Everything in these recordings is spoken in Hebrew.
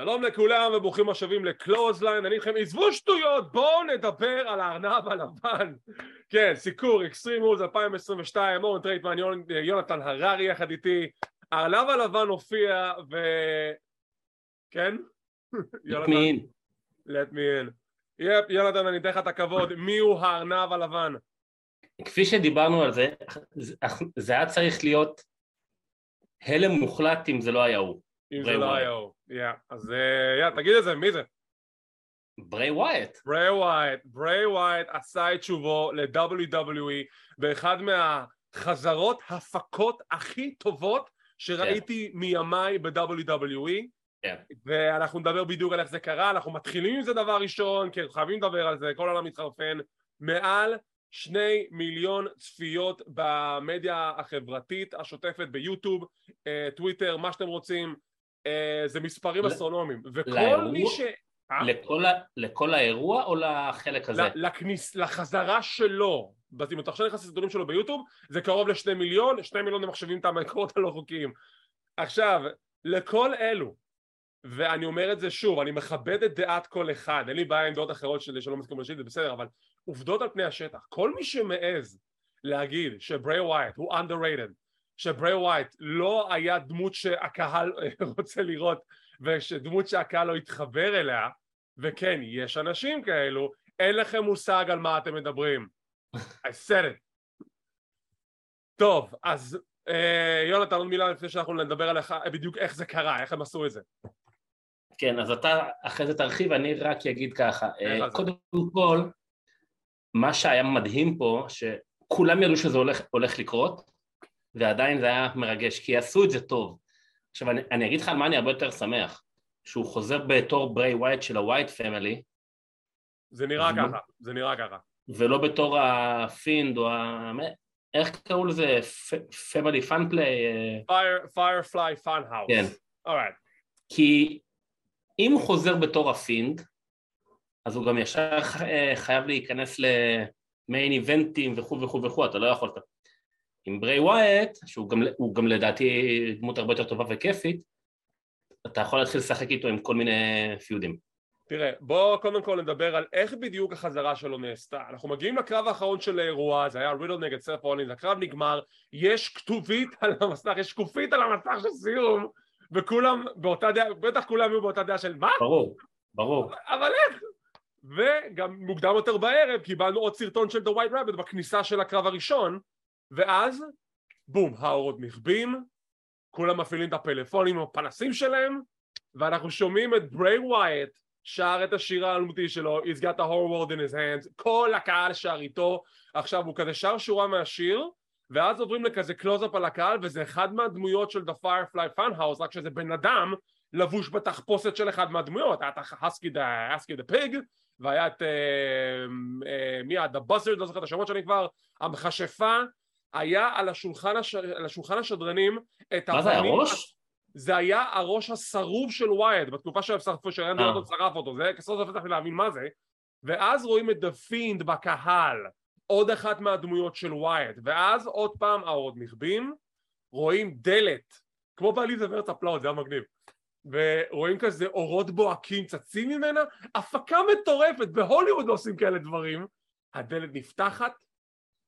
שלום לכולם וברוכים השבים לקלות'סליין, אני איתכם, עזבו שטויות, בואו נדבר על הארנב הלבן. כן, סיקור, Extreme Rules 2022, אורן טרייטמן, יונתן הררי יחד איתי, הארנב הלבן הופיע ו... כן? let me in. let me in. yep, יונתן, אני אתן לך את הכבוד, מי הוא הארנב הלבן? כפי שדיברנו על זה, זה היה צריך להיות הלם מוחלט אם זה לא היה הוא. אם זה לא היה הוא. yeah, אז yeah, תגיד את זה, מי זה? ברי ווייט. ברי ווייט. ברי ווייט עשה את שובו ל-WWE באחד מהחזרות הפאקינג הכי טובות שראיתי yeah. מימיי ב-WWE yeah. ואנחנו נדבר בדיוק על איך זה קרה, אנחנו מתחילים עם זה דבר ראשון, כי חייבים לדבר על זה, כל העולם מתחרפן, מעל שני מיליון צפיות במדיה החברתית השוטפת ביוטיוב, אה, טוויטר, מה שאתם רוצים, אה, זה מספרים אסטרונומיים, וכל? מי ש... אה? לכל, ה... לכל האירוע או לחלק הזה? לכניס... לחזרה שלו, אם אתה עכשיו נכנס לסרטונים שלו ביוטיוב, זה קרוב לשני מיליון, שני מיליון הם מחשבים את המקורות הלא חוקיים. עכשיו, לכל אלו, ואני אומר את זה שוב, אני מכבד את דעת כל אחד, אין לי בעיה עם דעות אחרות שלי שלא מסכימים לשאול, זה בסדר, אבל עובדות על פני השטח, כל מי שמעז להגיד שברי ווייט הוא underrated שברי ווייט לא היה דמות שהקהל רוצה לראות ושדמות שהקהל לא יתחבר אליה וכן, יש אנשים כאלו, אין לכם מושג על מה אתם מדברים. I said it. טוב, אז אה, יונתן עוד מילה לפני שאנחנו נדבר עליך בדיוק איך זה קרה, איך הם עשו את זה. כן, אז אתה אחרי זה תרחיב, אני רק אגיד ככה, אה, קודם כל, מה שהיה מדהים פה, שכולם ידעו שזה הולך, הולך לקרות, ועדיין זה היה מרגש, כי עשו את זה טוב. עכשיו אני, אני אגיד לך על מה אני הרבה יותר שמח, שהוא חוזר בתור ברי ווייט של ה Wyatt Family. זה נראה ככה, זה נראה ככה. ולא בתור ה Fiend או ה... איך קראו לזה? Family fun play? Firefly Fun House. כן. Alright. כי אם הוא חוזר בתור ה Fiend, אז הוא גם ישר חייב להיכנס ל main event ים וכו' וכו' וכו', אתה לא יכול... עם ברי ווייט, שהוא גם, גם לדעתי דמות הרבה יותר טובה וכיפית, אתה יכול להתחיל לשחק איתו עם כל מיני feud ים. תראה, בוא קודם כל נדבר על איך בדיוק החזרה שלו נעשתה. אנחנו מגיעים לקרב האחרון של האירוע, זה היה רידל נגד סת' רולינס, הקרב נגמר, יש כתובית על המסך, יש שקופית על המסך של סיום, וכולם באותה דעה, בטח כולם יהיו באותה דעה של מה? ברור, ברור. אבל איך? וגם מוקדם יותר בערב קיבלנו עוד סרטון של The White Rabbit בכניסה של הקרב הראשון ואז בום האורות נכבים כולם מפעילים את הפלאפונים עם הפנסים שלהם ואנחנו שומעים את ברי ווייט שר את השיר האלמותי שלו He's got the whole world in his hands כל הקהל שר איתו. עכשיו הוא כזה שר שורה מהשיר ואז עוברים לכזה קלוז-אפ על הקהל וזה אחד מהדמויות של The Firefly Funhouse רק שזה בן אדם לבוש בתחפושת של אחד מהדמויות. היה את Huskus the Pig והיה את אה, אה, מי היה? The Buzzard לא זוכר את השמות שלי כבר. המכשפה היה על השולחן, הש... על השולחן השדרנים את מה זה היה ראש? זה היה הראש השרוף של ווייט בתקופה שרפו, שאורטון שרף אותו, זה סוף סוף הצלחתי להבין מה זה. ואז רואים את The Fiend בקהל עוד אחת מהדמויות של ווייט ואז עוד פעם האורות נכבים, רואים דלת כמו בעליסה בארץ הפלאות זה היה מגניב. ורואים כזה אורות בוהקים צצים ממנה הפקה מטורפת בהוליווד לא עושים כאלה דברים. הדלת נפתחת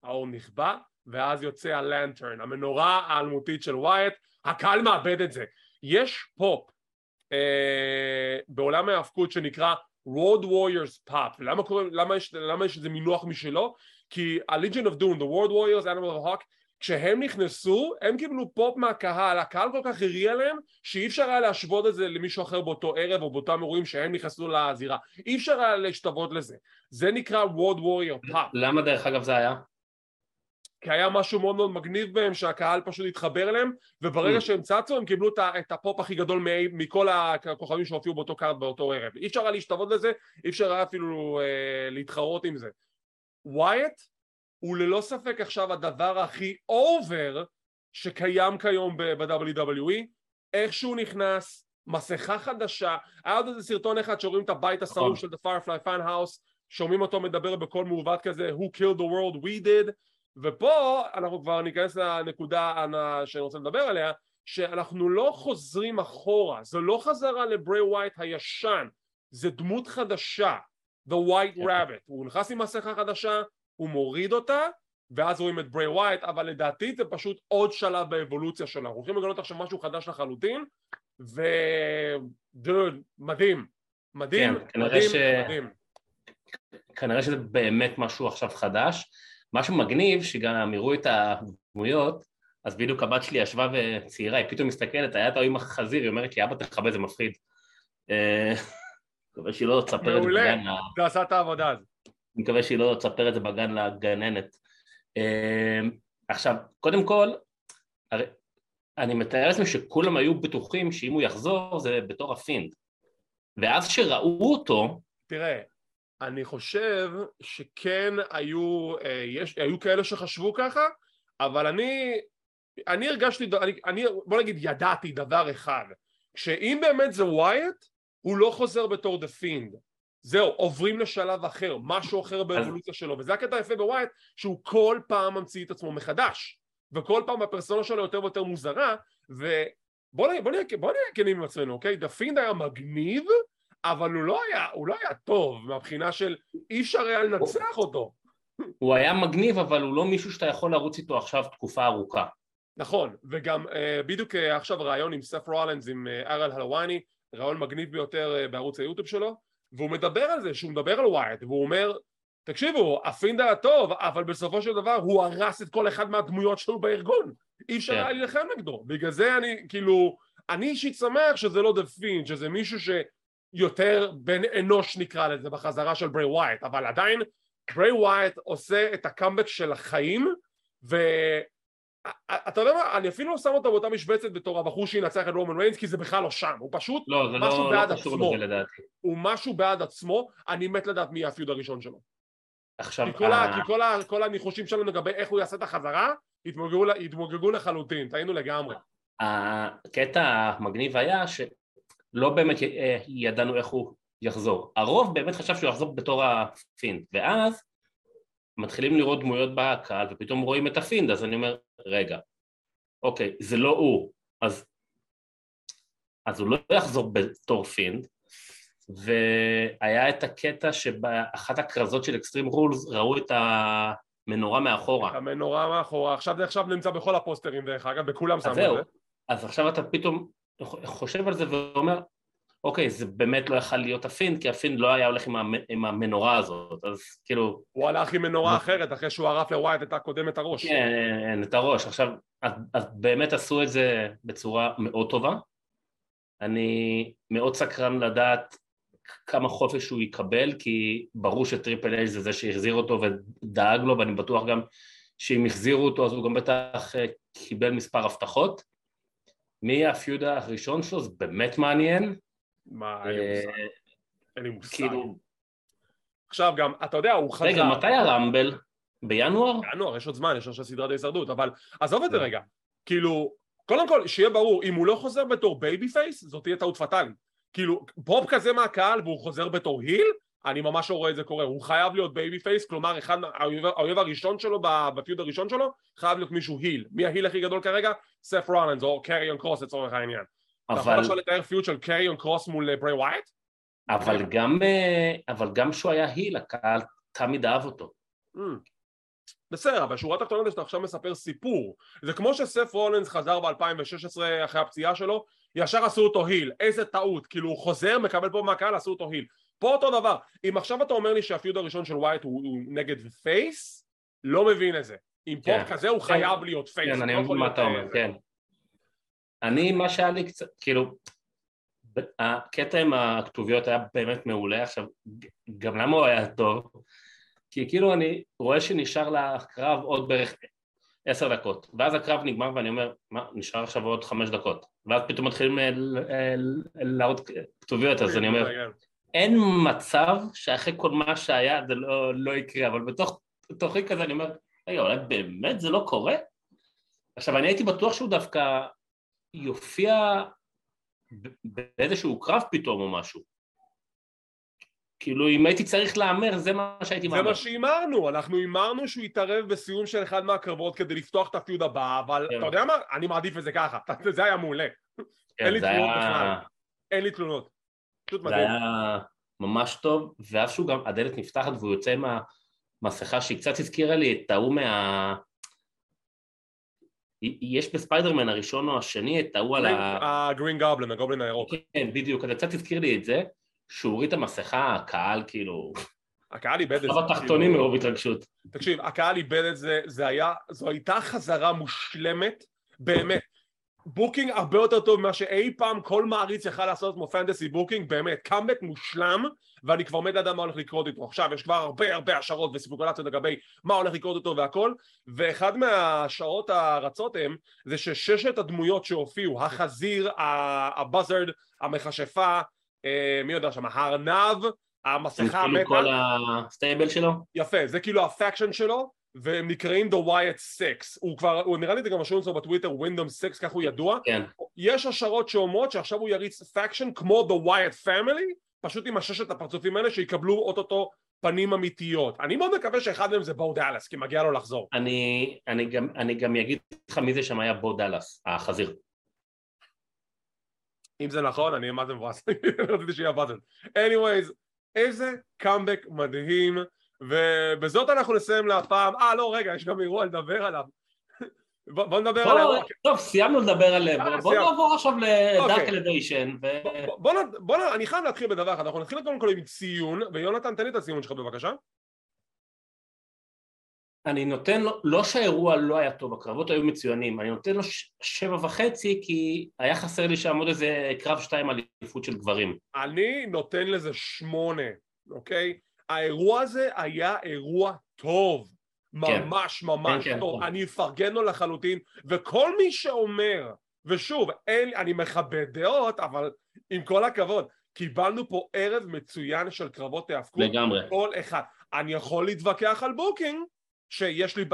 האור נכבה ואז יוצא ה lantern, המנורה האלמותית של ווייט, הקהל מאבד את זה. יש פופ אה, בעולם ההאבקות שנקרא Road Warriors Pop, למה, קוראים, למה, יש, למה יש איזה מינוח משלו? כי ה-Legion of Doom, The World Warriors, Animal of Hawk, כשהם נכנסו הם קיבלו פופ מהקהל, הקהל כל כך הריע להם שאי אפשר היה להשוות את זה למישהו אחר באותו ערב או באותם אירועים שהם נכנסו לזירה, אי אפשר היה להשתוות לזה, זה נקרא World Warrior Pop. למה דרך אגב זה היה? כי היה משהו מאוד מאוד מגניב בהם שהקהל פשוט התחבר אליהם וברגע mm. שהם צצו הם קיבלו את הפופ הכי גדול מכל הכוכבים שהופיעו באותו card באותו ערב. אי אפשר היה להשתוות לזה, אי אפשר היה אפילו אה, להתחרות עם זה. ווייט הוא ללא ספק עכשיו הדבר הכי over שקיים כיום ב-WWE איך שהוא נכנס, מסכה חדשה היה עוד איזה סרטון אחד שרואים את הבית השרוף נכון. של The Firefly Fun House שומעים אותו מדבר בקול מעוות כזה Who killed the world? We did ופה אנחנו כבר ניכנס לנקודה שאני רוצה לדבר עליה שאנחנו לא חוזרים אחורה, זו לא חזרה לברי ווייט הישן, זה דמות חדשה, The White כן. Rabbit, הוא נכנס עם מסכה חדשה, הוא מוריד אותה ואז רואים את ברי ווייט, אבל לדעתי זה פשוט עוד שלב באבולוציה שלה, אנחנו הולכים לגלות עכשיו משהו חדש לחלוטין ודוד, מדהים, מדהים, כן, מדהים, ש... מדהים. כנראה שזה באמת משהו עכשיו חדש. משהו מגניב, שגם יראו את הדמויות, אז בדיוק הבת שלי ישבה וצעירה, היא פתאום מסתכלת, היה את ההוא עם החזיר, היא אומרת לי, אבא תכבד, זה מפחיד. אה, מקווה שהיא לא תספר את זה בגן. מעולה, זה עשה את העבודה הזאת. אני מקווה שהיא לא תספר את זה בגן לגננת. אה, עכשיו, קודם כל, הרי אני מתאר לעצמי שכולם היו בטוחים שאם הוא יחזור זה בתור הפינד. ואז שראו אותו... תראה, אני חושב שכן היו, אה, יש, היו כאלה שחשבו ככה, אבל אני, אני הרגשתי, אני, אני, בוא נגיד ידעתי דבר אחד, שאם באמת זה ווייט, הוא לא חוזר בתור The Fiend. זהו, עוברים לשלב אחר, משהו אחר באבולוציה שלו, וזה הקטע היפה בווייט, שהוא כל פעם ממציא את עצמו מחדש, וכל פעם הפרסונה שלו יותר ויותר מוזרה, ובוא נהיה, כנים עם עצמנו, אוקיי? The Fiend היה מגניב, אבל הוא לא היה, הוא לא היה טוב מהבחינה של אי אפשר היה לנצח אותו. הוא היה מגניב אבל הוא לא מישהו שאתה יכול לרוץ איתו עכשיו תקופה ארוכה. נכון, וגם uh, בדיוק uh, עכשיו ראיון עם סת' רולינס עם uh, אריאל הלוואני, ראיון מגניב ביותר uh, בערוץ היוטיוב שלו, והוא מדבר על זה, שהוא מדבר על ווייט, והוא אומר, תקשיבו, ה Fiend היה טוב, אבל בסופו של דבר הוא הרס את כל אחד מהדמויות שלו בארגון, אי אפשר. כן. היה להילחם נגדו, בגלל זה אני, כאילו, אני אישית שמח שזה לא The Fiend, שזה מישהו ש... יותר בן אנוש נקרא לזה בחזרה של ברי ווייט אבל עדיין ברי ווייט עושה את הקאמבק של החיים ואתה יודע מה, אני אפילו לא שם אותו באותה משבצת בתור הבחור שינצח את רומן ריינס כי זה בכלל לא שם, הוא פשוט לא, משהו לא, בעד לא עצמו. הוא משהו בפני עצמו, אני מת לדעת מי ה feud הראשון שלו. עכשיו, כי כל, ה... כי כל, ה... כל הניחושים שלנו לגבי איך הוא יעשה את החזרה התמוגגו, התמוגגו לחלוטין, טעינו לגמרי. הקטע המגניב היה ש... לא באמת אה, ידענו איך הוא יחזור. הרוב באמת חשב שהוא יחזור בתור ה Fiend, ואז מתחילים לראות דמויות בקהל ופתאום רואים את ה Fiend, אז אני אומר, רגע, אוקיי, זה לא הוא, אז, אז הוא לא יחזור בתור Fiend, והיה את הקטע שבאחת הכרזות של Extreme Rules ראו את המנורה מאחורה. המנורה מאחורה, עכשיו זה עכשיו נמצא בכל הפוסטרים דרך אגב, בכולם שמו את זה. אז עכשיו אתה פתאום חושב על זה ואומר, אוקיי, זה באמת לא יכל להיות ה Fiend, כי ה Fiend לא היה הולך עם, המ, עם המנורה הזאת, אז כאילו... הוא הלך עם מנורה אחרת, אחרי שהוא ערף לווייט את הקודמת הראש. כן, את הראש. עכשיו, אז, אז באמת עשו את זה בצורה מאוד טובה. אני מאוד סקרן לדעת כמה חופש הוא יקבל, כי ברור שטריפל אייג' זה זה שהחזיר אותו ודאג לו, ואני בטוח גם שאם החזירו אותו אז הוא גם בטח אה, קיבל מספר הבטחות. מי הפיוד הראשון שלו? זה באמת מעניין. מה, אין לי אה, מושג. אין לי מושג. כאילו... עכשיו גם, אתה יודע, הוא חזר... רגע, מתי הרמבל? בינואר? בינואר, יש עוד זמן, יש עכשיו סדרת ההישרדות, אבל עזוב את זה רגע. כאילו, קודם כל, שיהיה ברור, אם הוא לא חוזר בתור babyface, זאת תהיה טעות פטאלית. כאילו, פופ כזה מהקהל והוא חוזר בתור heel, אני ממש לא רואה את זה קורה, הוא חייב להיות babyface, כלומר אחד, האויב, האויב הראשון שלו ב feud הראשון שלו חייב להיות מישהו heel, מי ה heel הכי גדול כרגע? סף רולנס או קריון קרוס לצורך העניין. אבל... אתה יכול עכשיו לתאר feud של קריון קרוס מול ברי ווייט? אבל גם, אה, אבל גם כשהוא היה heel הקהל תמיד אהב אותו. Mm. בסדר, אבל שורה תחתונה זה שאתה עכשיו מספר סיפור זה כמו שסף רולנס חזר ב-2016 אחרי הפציעה שלו ישר עשו אותו heel, איזה טעות, כאילו הוא חוזר, מקבל פה מהקהל, עשו אותו heel פה אותו דבר, אם עכשיו אתה אומר לי שה feud הראשון של ווייט הוא, הוא נגד face, לא מבין את זה. עם כן. פופ כזה הוא כן. חייב להיות face. כן, אני לא מבין מה אתה אומר, כן. אני, מה שהיה לי קצת, כאילו, הקטע עם הכתוביות היה באמת מעולה, עכשיו, גם למה הוא היה טוב? כי כאילו אני רואה שנשאר לקרב עוד בערך עשר דקות, ואז הקרב נגמר ואני אומר, מה, נשאר עכשיו עוד חמש דקות, ואז פתאום מתחילים אה, אה, להראות כתוביות, אז אני אומר, אין מצב שאחרי כל מה שהיה זה לא, לא יקרה, אבל בתוך תוכי כזה אני אומר, רגע, אולי באמת זה לא קורה? עכשיו, אני הייתי בטוח שהוא דווקא יופיע באיזשהו קרב פתאום או משהו. כאילו אם הייתי צריך להמר זה מה שהייתי מהמר. זה מה שהימרנו, אנחנו הימרנו שהוא יתערב בסיום של אחד מהקרבות כדי לפתוח את הפיוד הבא, אבל כן. אתה יודע מה? אני מעדיף את זה ככה, זה היה מעולה. כן, אין לי תלונות. בכלל, אין לי תלונות. פשוט מדהים. זה היה ממש טוב, ואף שהוא גם הדלת נפתחת והוא יוצא מהמסכה שהיא קצת הזכירה לי את ההוא מה... יש בספיידרמן הראשון או השני את ההוא על ה... ה Green Goblin, ה goblin הירוק. כן, בדיוק, זה קצת הזכיר לי את זה, שהוא הוריד את המסכה, הקהל כאילו... הקהל איבד את זה. איבד תחתונים מרוב התרגשות. תקשיב, הקהל איבד את זה, זה היה, זו הייתה חזרה מושלמת, באמת. booking הרבה יותר טוב ממה שאי פעם כל מעריץ יכל לעשות כמו fantasy booking, באמת, קאמבק מושלם ואני כבר מת לדעת מה הולך לקרות איתו. עכשיו יש כבר הרבה הרבה השערות וספקולציות לגבי מה הולך לקרות איתו והכל, ואחד מהשערות הרצות הם זה שששת הדמויות שהופיעו, החזיר, ה buzzard, המכשפה, אה, מי עוד שם, הארנב, המסכה המתה. כל ה stable שלו? יפה, זה כאילו ה faction שלו והם נקראים The Wyatt 6 הוא כבר, הוא נראה לי זה גם משהו אצלו בטוויטר Windham 6 כך הוא ידוע. כן. יש השערות שאומרות שעכשיו הוא יריץ faction כמו The Wyatt Family פשוט עם הששת הפרצופים האלה שיקבלו אוטוטו פנים אמיתיות. אני מאוד מקווה שאחד מהם זה בו דאלאס כי מגיע לו לחזור. אני, אני, גם, אני גם אגיד לך מי זה שם היה בו דאלאס החזיר. אם זה נכון אני זה מבואס רציתי שיהיה באזל anyways איזה קאמבק מדהים ובזאת אנחנו נסיים להפעם, אה לא רגע יש גם אירוע לדבר עליו. בוא נדבר על האירוע טוב סיימנו לדבר עליהם. אה, בוא נעבור עכשיו לדארק אלדיישן בוא אני חייב להתחיל בדבר אחד. אנחנו נתחיל קודם כל עם ציון. ויונתן תן לי את הציון שלך בבקשה. אני נותן לו, לא שהאירוע לא היה טוב, הקרבות היו מצוינים, אני נותן לו שבע וחצי כי היה חסר לי שם עוד איזה קרב שתיים אליפות של גברים. אני נותן לזה שמונה, אוקיי? האירוע הזה היה אירוע טוב, כן. ממש ממש כן, כן טוב, כן. אני אפרגן לו לחלוטין, וכל מי שאומר, ושוב, אין, אני מכבד דעות, אבל עם כל הכבוד, קיבלנו פה ערב מצוין של קרבות היאבקות, לגמרי, כל אחד, אני יכול להתווכח על booking, שיש לי,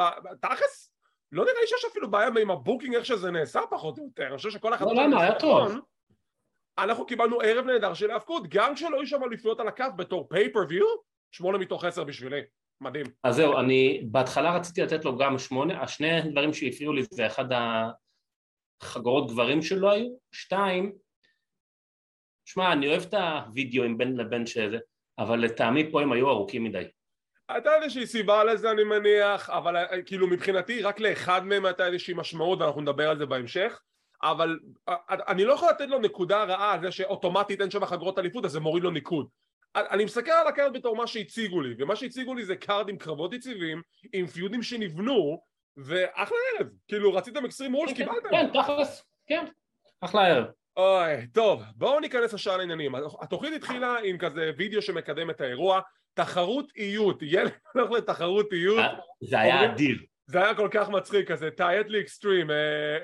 תכלס, לא נראה לי שיש אפילו בעיה עם ה booking איך שזה נעשה פחות או יותר, אני חושב שכל אחד... לא, למה, היה טוב. אנחנו קיבלנו ערב נהדר של האבקות, גם כשלא היו שם אליפויות על הקו בתור pay-per-view, שמונה מתוך עשר בשבילי, מדהים. אז זהו, אני בהתחלה רציתי לתת לו גם שמונה, השני דברים שהפריעו לי זה אחד החגורות גברים שלו היו, שתיים, שמע, אני אוהב את הוידאו'ים בין לבין שזה, אבל לטעמי פה הם היו ארוכים מדי. הייתה איזושהי סיבה לזה אני מניח, אבל אה, כאילו מבחינתי רק לאחד מהם הייתה איזושהי משמעות ואנחנו נדבר על זה בהמשך אבל אה, אני לא יכול לתת לו נקודה רעה על זה שאוטומטית אין שם חגורות אליפות אז זה מוריד לו ניקוד אני מסתכל על ה card בתור מה שהציגו לי ומה שהציגו לי זה card עם קרבות יציבים עם feud ים שנבנו ואחלה ערב. כאילו רציתם Extreme Rules כן, קיבלתם. כן תכלס כן. אחלה ערב. אוי טוב בואו ניכנס לשאר לעניינים התוכנית התחילה עם כזה וידאו שמקדם את האירוע תחרות איות ילד הולך לתחרות איות אה, זה היה אדיר. זה היה כל כך מצחיק כזה, תאיית לי אקסטרים,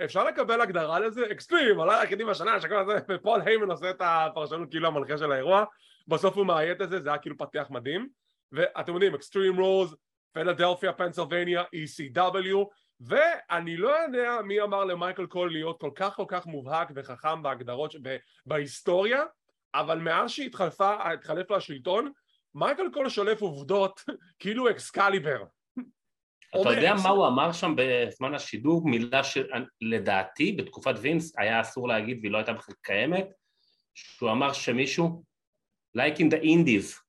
אפשר לקבל הגדרה לזה? אקסטרים, עולה היחידים בשנה שכל הזה, ופול היימן עושה את הפרשנות כאילו המנחה של האירוע בסוף הוא מאיית את זה, זה היה כאילו פתח מדהים ואתם יודעים, Extreme Rules, פילדלפיה, פנסילבניה, ECW ואני לא יודע מי אמר למייקל קול להיות כל כך כל כך מובהק וחכם בהגדרות בהיסטוריה אבל מאז שהתחלף השלטון מייקל קול שולף עובדות כאילו אקסקליבר אתה יודע מה הוא אמר שם בזמן השידור? מילה שלדעתי בתקופת וינס היה אסור להגיד והיא לא הייתה בכלל קיימת שהוא אמר שמישהו like in the indies.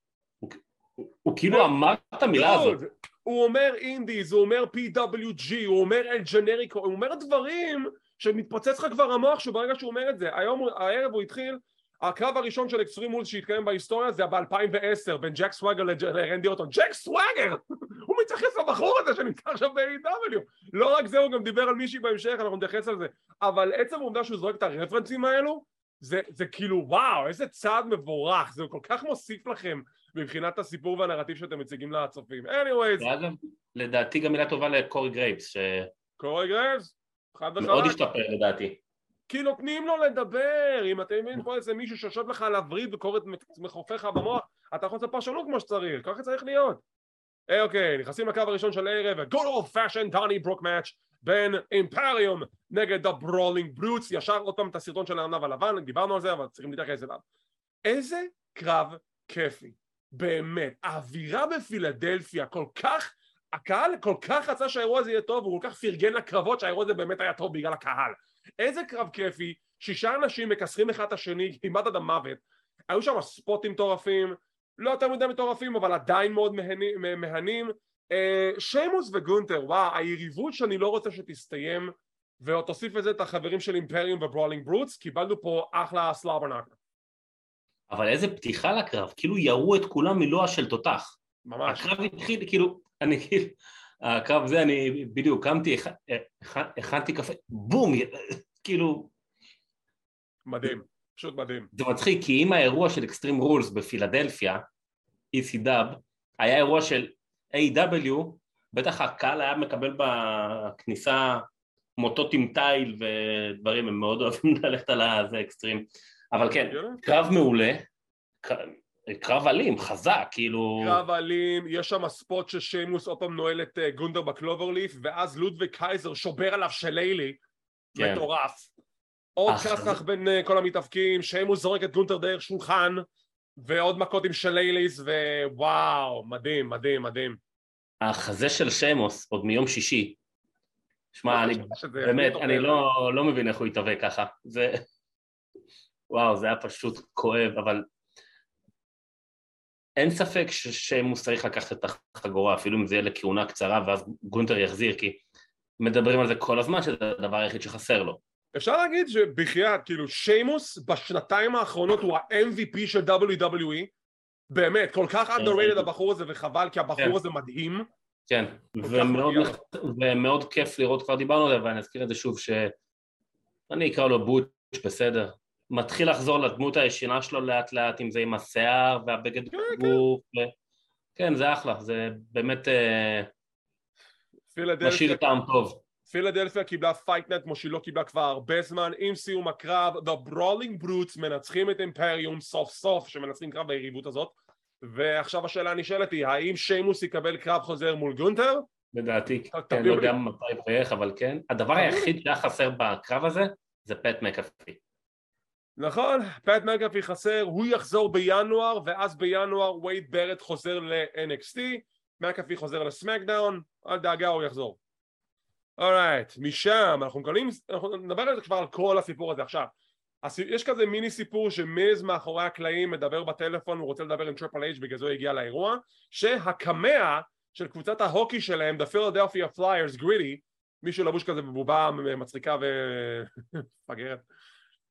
הוא כאילו אמר את המילה הזאת. הוא אומר indies, הוא אומר PWG, הוא אומר אל ג'נריקו, הוא אומר דברים שמתפוצץ לך כבר המוח שברגע שהוא אומר את זה. היום הערב הוא התחיל הקרב הראשון של Extreme Rules שהתקיים בהיסטוריה זה ב-2010 בין ג'ק סוואגר לרנדי אוטון. ג'ק סוואגר! הוא מתייחס לבחור הזה שנמצא עכשיו ב- AEW לא רק זה הוא גם דיבר על מישהי בהמשך אנחנו נתייחס על זה. אבל עצם העובדה שהוא זורק את הרפרנסים האלו זה, זה כאילו וואו איזה צעד מבורך זה כל כך מוסיף לכם מבחינת הסיפור והנרטיב שאתם מציגים לצופים. Anyways. לדעתי גם מילה טובה לקורי גרייבס ש... קורי גרייבס? חד וחלק. מאוד השתפר לדעתי. כי נותנים לו לדבר, אם אתה מבין פה איזה מישהו שיושב לך על הווריד וקורא מחופך במוח, אתה יכול לעשות פרשנות כמו שצריך, ככה צריך להיות. Hey, אוקיי, נכנסים לקרב הראשון של הערב, good old fashioned donnybrook match בין אימפריום נגד ה Brawling Brutes, ישר עוד פעם את הסרטון של הענב הלבן, דיברנו על זה אבל צריכים להתייחס אליו. איזה קרב כיפי. באמת, האווירה בפילדלפיה כל כך, הקהל כל כך רצה שהאירוע הזה יהיה טוב, הוא כל כך פרגן לקרבות שהאירוע הזה באמת היה טוב בגלל הקהל. איזה קרב כיפי, שישה אנשים מקסרים אחד את השני כמעט עד המוות, היו שם ספוטים מטורפים, לא יותר מדי מטורפים אבל עדיין מאוד מהנים, מהנים. אה, שיימוס וגונטר, וואו, היריבות שאני לא רוצה שתסתיים ועוד תוסיף לזה את החברים של Imperium ו Brawling Brutes, קיבלנו פה אחלה slobberknocker. אבל איזה פתיחה לקרב, כאילו ירו את כולם מלוע של תותח. ממש. הקרב התחיל, כאילו, אני כאילו, הקרב זה, אני בדיוק קמתי, הכנתי קפה, בום, כאילו... מדהים, פשוט מדהים. זה מצחיק, כי אם האירוע של Extreme Rules בפילדלפיה, ECW, היה אירוע של AEW, בטח הקהל היה מקבל בכניסה מוטות עם תיל ודברים, הם מאוד אוהבים ללכת על הזה אקסטרים. אבל כן, קרב מעולה, קרב אלים, חזק, כאילו... קרב אלים, יש שם spot ששיימוס עוד פעם נועל את אה, גונטר ב cloverleaf, ואז לודוויג קייזר שובר עליו shillelagh, כן. מטורף. עוד כסח בין uh, כל המתאבקים, שיימוס זורק את גונטר דרך שולחן, ועוד מכות עם שלייליס, ווואו, מדהים, מדהים, מדהים. החזה של שיימוס, עוד מיום שישי, שמע, אני באמת, אני לא, לא מבין איך הוא יתהווה ככה, זה... וואו, זה היה פשוט כואב, אבל אין ספק ששיימוס צריך לקחת את החגורה, אפילו אם זה יהיה לכהונה קצרה ואז גונטר יחזיר, כי מדברים על זה כל הזמן, שזה הדבר היחיד שחסר לו. אפשר להגיד שבחייאת, כאילו שיימוס בשנתיים האחרונות הוא ה-MVP של WWE, באמת, כל כך כן, underrated הבחור הזה וחבל כי הבחור כן. הזה מדהים. כן, ומאוד, ומאוד כיף לראות, כבר דיברנו על זה, ואני אזכיר את זה שוב, שאני אקרא לו בוטש, בסדר, מתחיל לחזור לדמות הישנה שלו לאט לאט, אם זה עם השיער והבגד כן, כן. גוף, כן. ו... כן, זה אחלה, זה באמת אה, משאיר טעם טוב. פילדלפיה קיבלה fight night כמו שהיא לא קיבלה כבר הרבה זמן. עם סיום הקרב The Brawling Brutes מנצחים את Imperium סוף סוף שמנצחים קרב ביריבות הזאת. ועכשיו השאלה הנשאלת היא האם שיימוס יקבל קרב חוזר מול גונטר? לדעתי, כן, לא יודע מתי ואיך אבל כן. הדבר היחיד שהיה חסר בקרב הזה זה פט מקאפי. נכון, פט מקאפי חסר, הוא יחזור בינואר ואז בינואר וייד ברט חוזר ל-NXT מקאפי חוזר לסמקדאון, אל דאגה הוא יחזור אורייט, משם אנחנו מקבלים, אנחנו נדבר על זה כבר על כל הסיפור הזה עכשיו. יש כזה מיני סיפור שמיז מאחורי הקלעים מדבר בטלפון הוא רוצה לדבר עם Triple H בגלל זה הוא הגיע לאירוע שהקמע של קבוצת ההוקי שלהם, The Philadelphia Flyers, גרידי מישהו לבוש כזה בבובה מצחיקה ומפגרת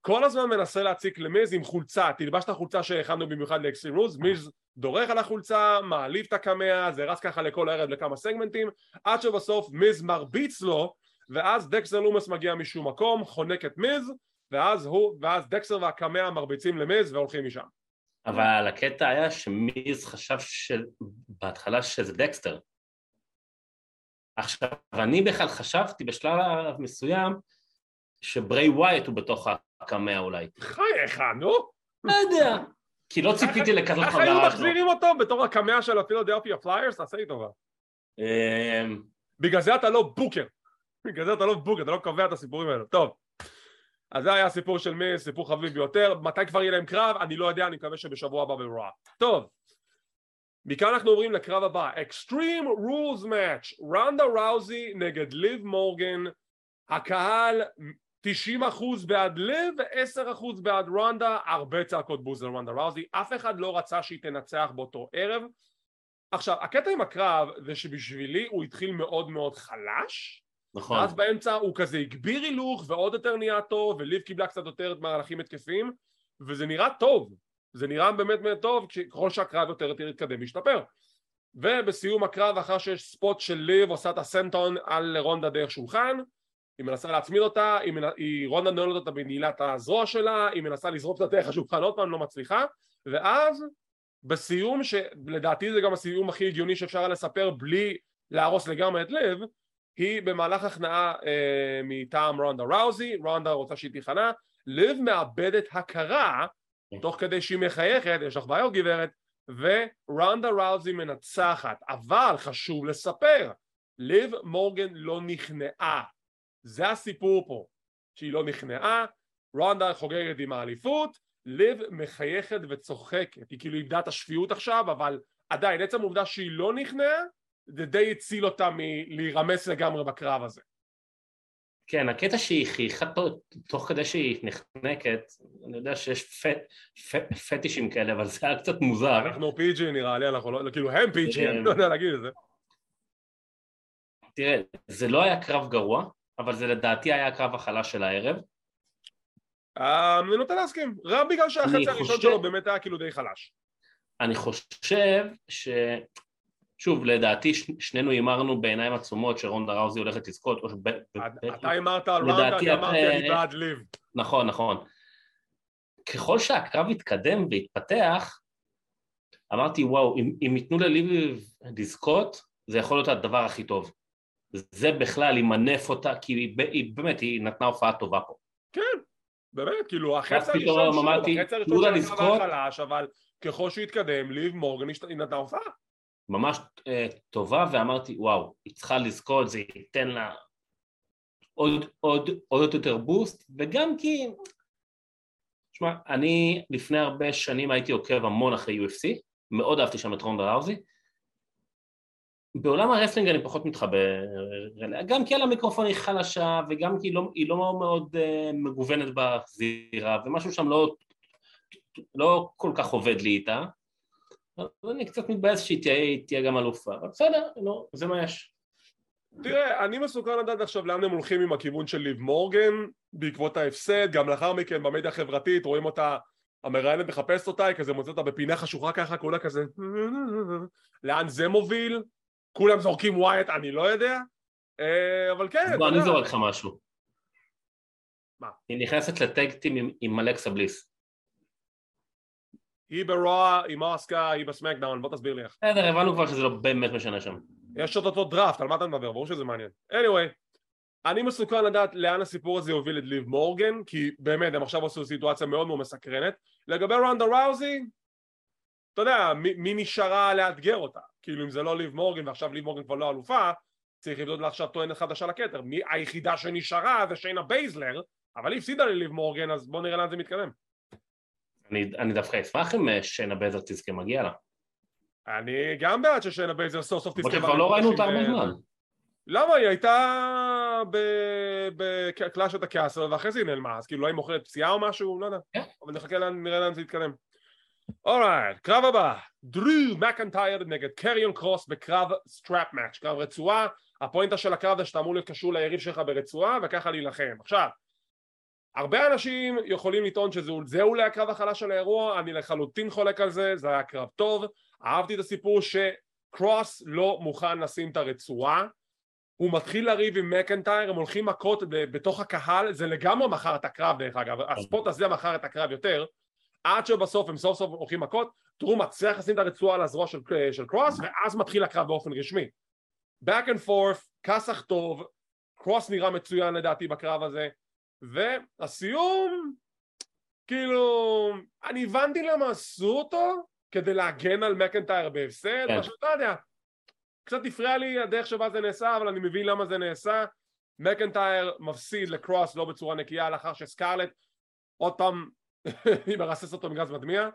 כל הזמן מנסה להציק למיז עם חולצה, תלבש את החולצה שהכנו במיוחד ל Extreme Rules, מיז דורך על החולצה, מעליב את הקמע, זה רץ ככה לכל הערב לכמה סגמנטים, עד שבסוף מיז מרביץ לו, ואז דקסטר לומס מגיע משום מקום, חונק את מיז, ואז הוא, ואז דקסטר והקמע מרביצים למיז והולכים משם. אבל הקטע היה שמיז חשב בהתחלה שזה דקסטר. עכשיו, אני בכלל חשבתי בשלב מסוים שברי ווייט הוא בתוך הקמע אולי. חייך, נו. לא יודע. כי לא ציפיתי לכזאת שלו. איך היו מחזירים אותו בתור הקמע של ה Philadelphia Flyers? תעשה לי טובה. אמ, בגלל זה אתה לא בוקר. בגלל זה אתה לא בוקר, אתה לא קובע את הסיפורים האלה. טוב. אז זה היה הסיפור של מי, סיפור חביב ביותר. מתי כבר יהיה להם קרב? אני לא יודע, אני מקווה שבשבוע הבא ברוע. טוב. מכאן אנחנו עוברים לקרב הבא. Extreme Rules Match. רנדה ראוזי נגד ליב מורגן. הקהל 90% בעד ליב ו-10% בעד רונדה, הרבה צעקות בוז לרונדה ראוזי, אף אחד לא רצה שהיא תנצח באותו ערב. עכשיו, הקטע עם הקרב זה שבשבילי הוא התחיל מאוד מאוד חלש, נכון. אז באמצע הוא כזה הגביר הילוך ועוד יותר נהיה טוב, וליב קיבלה קצת יותר מהלכים התקפים, וזה נראה טוב, זה נראה באמת באמת טוב ככל שהקרב יותר יותר יתקדם וישתפר. ובסיום הקרב, אחר שיש ספוט של ליב עושה את הסנטון על רונדה דרך שולחן, היא מנסה להצמיד אותה, היא, מנ... היא רונדה נועלת אותה בנעילת הזרוע שלה, היא מנסה לזרוק אותה דרך השולחן עוד פעם, לא מצליחה, ואז בסיום, שלדעתי זה גם הסיום הכי הגיוני שאפשר לספר בלי להרוס לגמרי את לב, היא במהלך הכנעה אה, מטעם רונדה ראוזי, רונדה רוצה שהיא תיכנע, לב מאבדת הכרה תוך כדי שהיא מחייכת, יש לך בעיות גברת, ורונדה ראוזי מנצחת, אבל חשוב לספר, ליב מורגן לא נכנעה זה הסיפור פה, שהיא לא נכנעה, רונדה חוגגת עם האליפות, ליב מחייכת וצוחקת, היא כאילו איבדה את השפיות עכשיו, אבל עדיין, עצם העובדה שהיא לא נכנעה, זה די הציל אותה מלהירמס לגמרי בקרב הזה. כן, הקטע שהיא חייכה תוך כדי שהיא נחנקת, אני יודע שיש פט, פט, פטישים כאלה, אבל זה היה קצת מוזר. אנחנו פיג'י נראה לי, אנחנו לא, כאילו הם פיג'י, אני לא יודע להגיד את זה. תראה, זה לא היה קרב גרוע, אבל זה לדעתי היה הקרב החלש של הערב. אה, אני נוטה להסכים, רק בגלל שהחצי הראשון שלו באמת היה כאילו די חלש. אני חושב ש... שוב, לדעתי שנינו הימרנו בעיניים עצומות שרונדה ראוזי הולכת לזכות. אתה הימרת על רונדה, אני אמרתי אני בעד ליב. נכון, נכון. ככל שהקרב התקדם והתפתח, אמרתי וואו, אם ייתנו לליב לזכות, זה יכול להיות הדבר הכי טוב. זה בכלל ימנף אותה, כי היא, היא באמת, היא נתנה הופעה טובה פה. כן, באמת, כאילו, החצי הראשון שלו, החצי הראשון שלו היה חלש, אבל ככל שהוא התקדם, ליב מורגן היא נתנה הופעה. ממש אה, טובה, ואמרתי, וואו, היא צריכה לזכות, זה ייתן לה עוד, עוד, עוד יותר בוסט, וגם כי, תשמע, אני לפני הרבה שנים הייתי עוקב המון אחרי UFC, מאוד אהבתי שם את רונדה ראוזי, בעולם הרסלינג אני פחות מתחבר אליה, גם כי על המיקרופון היא חלשה וגם כי היא לא, היא לא מאוד uh, מגוונת בזירה ומשהו שם לא, לא כל כך עובד לי איתה אז אני קצת מתבאס שהיא תהיה, תהיה גם אלופה, אבל בסדר, לא, זה מה יש. תראה, אני מסוכן לדעת עכשיו לאן הם הולכים עם הכיוון של ליב מורגן בעקבות ההפסד, גם לאחר מכן במדיה החברתית רואים אותה המראיינת מחפשת אותה, היא כזה מוצאת אותה בפינה חשוכה ככה, כולה כזה לאן זה מוביל? כולם זורקים ווייט, אני לא יודע, אה, אבל כן. בוא, אני זורק לך משהו. מה? היא נכנסת לטקטים עם אלכסה בליס. היא ברוע, היא מאסקה, היא בסמקדאון, בוא תסביר לי איך. בסדר, הבנו כבר שזה לא באמת משנה שם. יש עוד אותו דראפט, על מה אתה מדבר? ברור שזה מעניין. anyway, אני מסוקרן לדעת לאן הסיפור הזה יוביל את ליב מורגן, כי באמת, הם עכשיו עשו סיטואציה מאוד מאוד מסקרנת. לגבי רונדה ראוזי, אתה יודע, מי, מי נשארה לאתגר אותה? כאילו אם זה לא ליב מורגן ועכשיו ליב מורגן כבר לא אלופה, צריך לבדוק לה עכשיו טוענת חדשה לכתר. מי היחידה שנשארה זה שיינה בייזלר, אבל היא הפסידה לליב מורגן, אז בוא נראה לאן זה מתקדם. אני, אני דווקא אשמח אם אה, שיינה בייזר תזכה מגיע לה. אני גם בעד ששיינה בייזלר סוף סוף תזכה. למרות שכבר לא ראינו אותה הרבה זמן. למה? היא הייתה ב Clash at the Castle ואחרי זה היא נעלמה, אז כאילו לא היא מוכרת פציעה או משהו? לא יודע. כן. אבל נחכה נראה לאן זה יתקדם. alright, קרב הבא, דרו מקנטייר נגד קריון קרוס בקרב strap match, קרב רצועה, הפואנטה של הקרב זה שאתה אמור להיות קשור ליריב שלך ברצועה וככה להילחם. עכשיו, הרבה אנשים יכולים לטעון שזה אולי הקרב החלש של האירוע, אני לחלוטין חולק על זה, זה היה קרב טוב, אהבתי את הסיפור שקרוס לא מוכן לשים את הרצועה, הוא מתחיל לריב עם מקנטייר, הם הולכים מכות בתוך הקהל, זה לגמרי מכר את הקרב דרך אגב, הספוט הזה מכר את הקרב יותר, עד שבסוף הם סוף סוף הולכים מכות, תראו מצליח לשים את הרצועה על הזרוע של, של קרוס, ואז מתחיל הקרב באופן רשמי. back and forth, כסח טוב, קרוס נראה מצוין לדעתי בקרב הזה, והסיום, כאילו, אני הבנתי למה עשו אותו, כדי להגן על מקנטייר בהפסד, כן. פשוט לא יודע, קצת הפריע לי הדרך שבה זה נעשה, אבל אני מבין למה זה נעשה. מקנטייר מפסיד לקרוס לא בצורה נקייה לאחר שסקארלט עוד פעם היא מרסס אותו עם גז מדמיע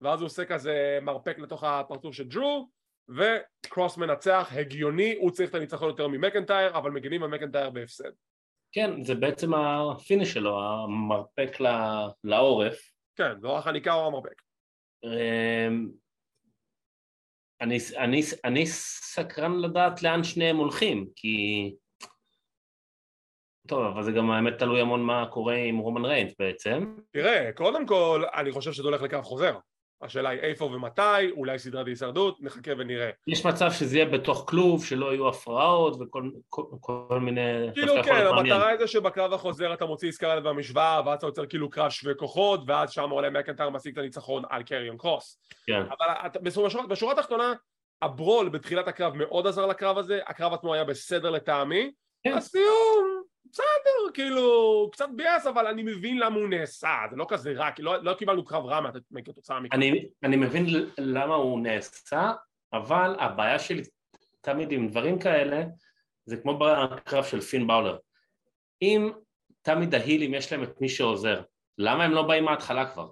ואז הוא עושה כזה מרפק לתוך הפרצוף של דרו וקרוס מנצח הגיוני הוא צריך את הניצחון יותר ממקנטייר אבל מגינים על מקנטייר בהפסד. כן זה בעצם ה finish שלו המרפק לעורף. כן זו החניקה או המרפק. אמ, אני, אני, אני סקרן לדעת לאן שניהם הולכים כי טוב, אבל זה גם האמת תלוי המון מה קורה עם רומן ריינס בעצם. תראה, קודם כל, אני חושב שזה הולך לקרב חוזר. השאלה היא איפה ומתי, אולי סדרת הישרדות, נחכה ונראה. יש מצב שזה יהיה בתוך כלוב, שלא יהיו הפרעות וכל כל, כל מיני... כאילו כן, המטרה היא זה שבקרב החוזר אתה מוציא סקרלט במשוואה, ואז אתה יוצר כאילו קרב שווה כוחות, ואז שם עולה מקנטר משיג את הניצחון על קריון קרוס. כן. אבל בשורה, בשורה התחתונה, הברול בתחילת הקרב מאוד עזר לקרב הזה, הקרב עצמו היה בסדר לטעמי, כן. הסיום בסדר, כאילו, קצת ביאס, אבל אני מבין למה הוא נעשה, זה לא כזה רע, לא, לא קיבלנו קרב רע כתוצאה מכך. אני, אני מבין למה הוא נעשה, אבל הבעיה שלי תמיד עם דברים כאלה, זה כמו בקרב של פין באולר. אם תמיד ההילים יש להם את מי שעוזר, למה הם לא באים מההתחלה כבר?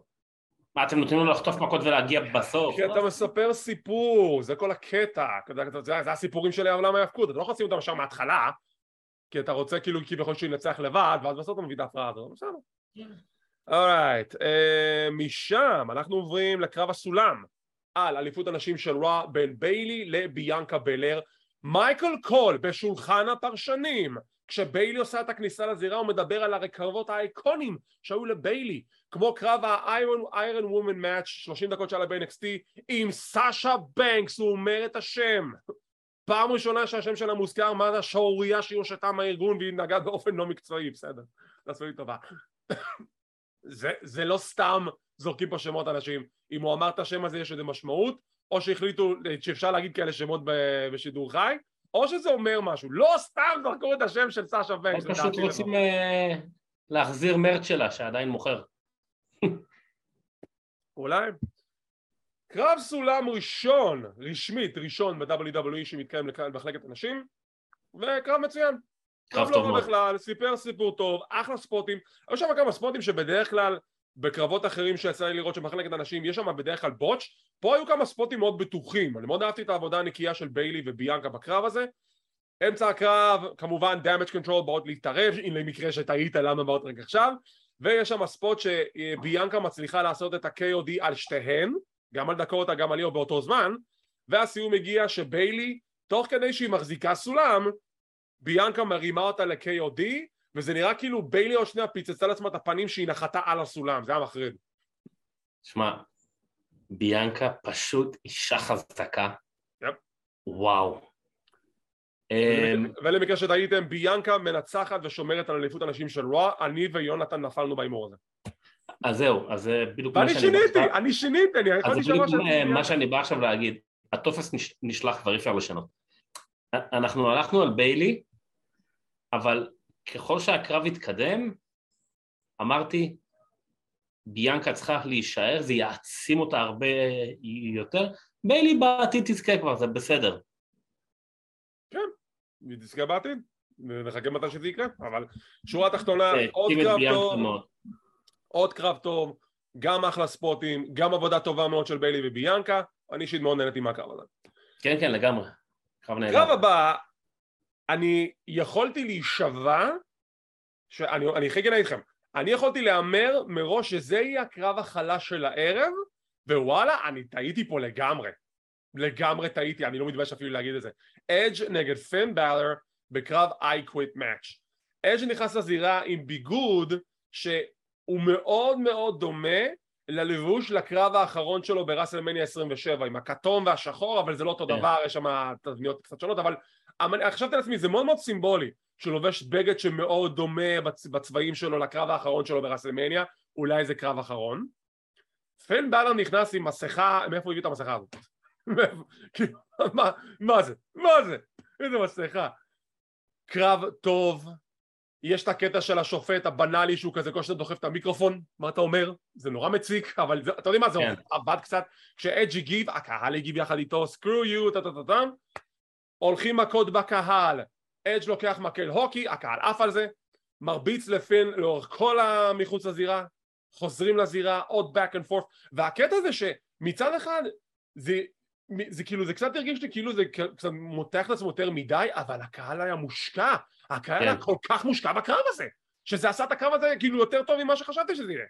מה, אתם נותנים לו לחטוף מכות ולהגיע בסוף? כי אתה מספר סיפור, זה כל הקטע, זה הסיפורים של העולם ההאבקות, אתה לא יכול לשים אותם עכשיו מההתחלה, כי אתה רוצה כאילו כביכול שהוא ינצח לבד, ואז בסוף אתה מביא את ההפרעה הזאת, בסדר. אורייט, אה, משם אנחנו עוברים לקרב הסולם על אליפות הנשים של רוע בין ביילי לביאנקה בלר. מייקל קול בשולחן הפרשנים. כשביילי עושה את הכניסה לזירה הוא מדבר על הרקרבות האיקונים שהיו לביילי כמו קרב האיירון וומן מאץ' 30 דקות שהיה ב-NXT עם סאשה בנקס הוא אומר את השם פעם ראשונה שהשם שלה מוזכר מה זה השערורייה שהיא הושתה מהארגון והיא נגעה באופן לא מקצועי בסדר תעשו לי טובה. זה, זה לא סתם זורקים פה שמות אנשים. אם הוא אמר את השם הזה יש איזה משמעות או שהחליטו שאפשר להגיד כאלה שמות בשידור חי או שזה אומר משהו. לא סתם זרקו את השם של סאשה בנקס או פשוט רוצים אה, להחזיר מרץ שלה שעדיין מוכר. אולי קרב סולם ראשון, רשמית ראשון ב-WWE שמתקיים למחלקת הנשים וקרב מצוין. קרב לא רע בכלל, סיפר סיפור טוב, אחלה ספוטים. היו שם כמה ספוטים שבדרך כלל בקרבות אחרים שיצא לי לראות שמחלקת הנשים יש שם בדרך כלל בוטש. פה היו כמה ספוטים מאוד בטוחים. אני מאוד אהבתי את העבודה הנקייה של ביילי וביאנקה בקרב הזה. אמצע הקרב כמובן damage control באות להתערב אם למקרה שטעית למה באות רק עכשיו? ויש שם ספוט שביאנקה מצליחה לעשות את ה-KOD על שתיהן גם על דקוטה גם על ליאו באותו זמן והסיום הגיע שביילי תוך כדי שהיא מחזיקה סולם ביאנקה מרימה אותה ל-KOD וזה נראה כאילו ביילי עוד שנייה פיצצה לעצמה את הפנים שהיא נחתה על הסולם, זה היה מחריד. שמע, ביאנקה פשוט אישה חזקה. יפ. וואו. אמ, ולמקרה שטעיתם, ביאנקה מנצחת ושומרת על אליפות הנשים של רוע, אני ויונתן נפלנו בהימור הזה. אז זהו, אז זה בדיוק מה שאני... ואני שיניתי, אני שיניתי, אני יכולתי לשנות... אז בדיוק מה שאני בא עכשיו להגיד, הטופס נשלח כבר אי אפשר לשנות. אנחנו הלכנו על ביילי, אבל ככל שהקרב התקדם, אמרתי, ביאנקה צריכה להישאר, זה יעצים אותה הרבה יותר. ביילי בעתיד תזכה כבר, זה בסדר. כן, היא תזכה בעתיד, נחכה מתי שזה יקרה, אבל שורה תחתונה, כן, עוד קרב טוב, עוד קרב טוב, גם אחלה ספוטים, גם עבודה טובה מאוד של ביילי וביאנקה, אני אישית מאוד נהניתי מהקרב הזה. כן, כן, לגמרי. קרב הבא, אני יכולתי להישבע, שאני הכי כן איתכם, אני יכולתי להמר מראש שזה יהיה הקרב החלש של הערב, ווואלה, אני טעיתי פה לגמרי. לגמרי טעיתי, אני לא מתבייש אפילו להגיד את זה. אדג' נגד פן באלר בקרב I quit match. אדג' נכנס לזירה עם ביגוד שהוא מאוד מאוד דומה ללבוש לקרב האחרון שלו בראסלמניה 27 עם הכתום והשחור אבל זה לא אותו כן. דבר יש שם תבניות קצת שונות אבל חשבתי לעצמי זה מאוד מאוד סימבולי שהוא לובש בגד שמאוד דומה בצבעים שלו לקרב האחרון שלו בראסלמניה אולי זה קרב אחרון פן בלר נכנס עם מסכה מאיפה הוא הביא את המסכה הזאת? כאילו, מה זה? מה זה? איזה מסכה קרב טוב יש את הקטע של השופט הבנאלי שהוא כזה כל שאתה דוחף את המיקרופון מה אתה אומר? זה נורא מציק אבל זה, אתה יודע מה זה כן. עבד קצת. כשאג' הגיב הקהל הגיב יחד איתו screw you טה טה טה טה. הולכים מכות בקהל. אג' לוקח מקל הוקי הקהל עף על זה. מרביץ לפין לאורך כל המחוץ לזירה חוזרים לזירה עוד back and forth. והקטע זה שמצד אחד זה זה כאילו זה קצת הרגיש לי כאילו זה קצת מותח לעצמו יותר מדי אבל הקהל היה מושקע הקהל כן. היה כל כך מושקע בקרב הזה שזה עשה את הקרב הזה כאילו יותר טוב ממה שחשבתי שזה יהיה.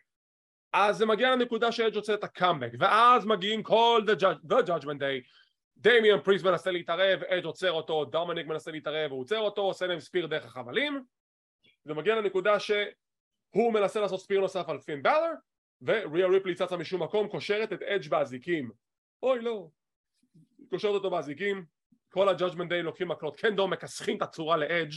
אז זה מגיע לנקודה שאדג' רוצה את הקאמבק ואז מגיעים כל the, judge, the judgment day. דמיאן פריסט מנסה להתערב, אדג' עוצר אותו, דומיניק מנסה להתערב, הוא עוצר אותו, עושה להם spear דרך החבלים ומגיע לנקודה שהוא מנסה לעשות spear נוסף על פין בלר וריה ריפלי צצה משום מקום, קושרת את אדג' באזיקים. אוי לא, קושרת אותו באזיקים כל ה-judgment day לוקחים מקלות. קנדו, מכסחים את הצורה לאדג'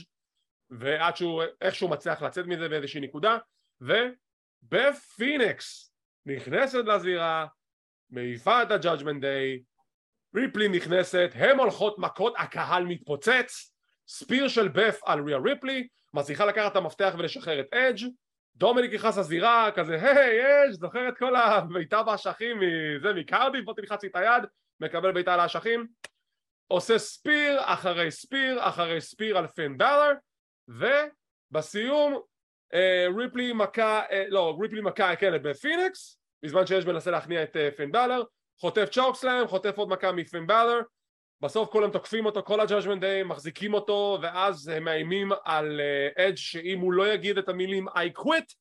ועד שהוא איכשהו מצליח לצאת מזה באיזושהי נקודה ובפיניקס נכנסת לזירה מעיפה את ה-judgment day ריפלי נכנסת, הם הולכות מכות, הקהל מתפוצץ ספיר של בפ על ריה ריפלי מצליחה לקחת את המפתח ולשחרר את אדג' דומיניק נכנס לזירה כזה היי אדג' זוכר את כל הבעיטה באשכים מזה מקרדיף בוא תלחץ לי את היד מקבל בעיטה על האשכים עושה spear אחרי spear אחרי spear על פין בלר ובסיום אה, ריפלי מכה, אה, לא ריפלי מכה כן בת' פיניקס בזמן שאדג' מנסה להכניע את uh, פין בלר, חוטף chokeslam, חוטף עוד מכה מפין בלר, בסוף כולם תוקפים אותו, כל ה Judgment Day, מחזיקים אותו, ואז הם מאיימים על אדג' uh, שאם הוא לא יגיד את המילים I quit,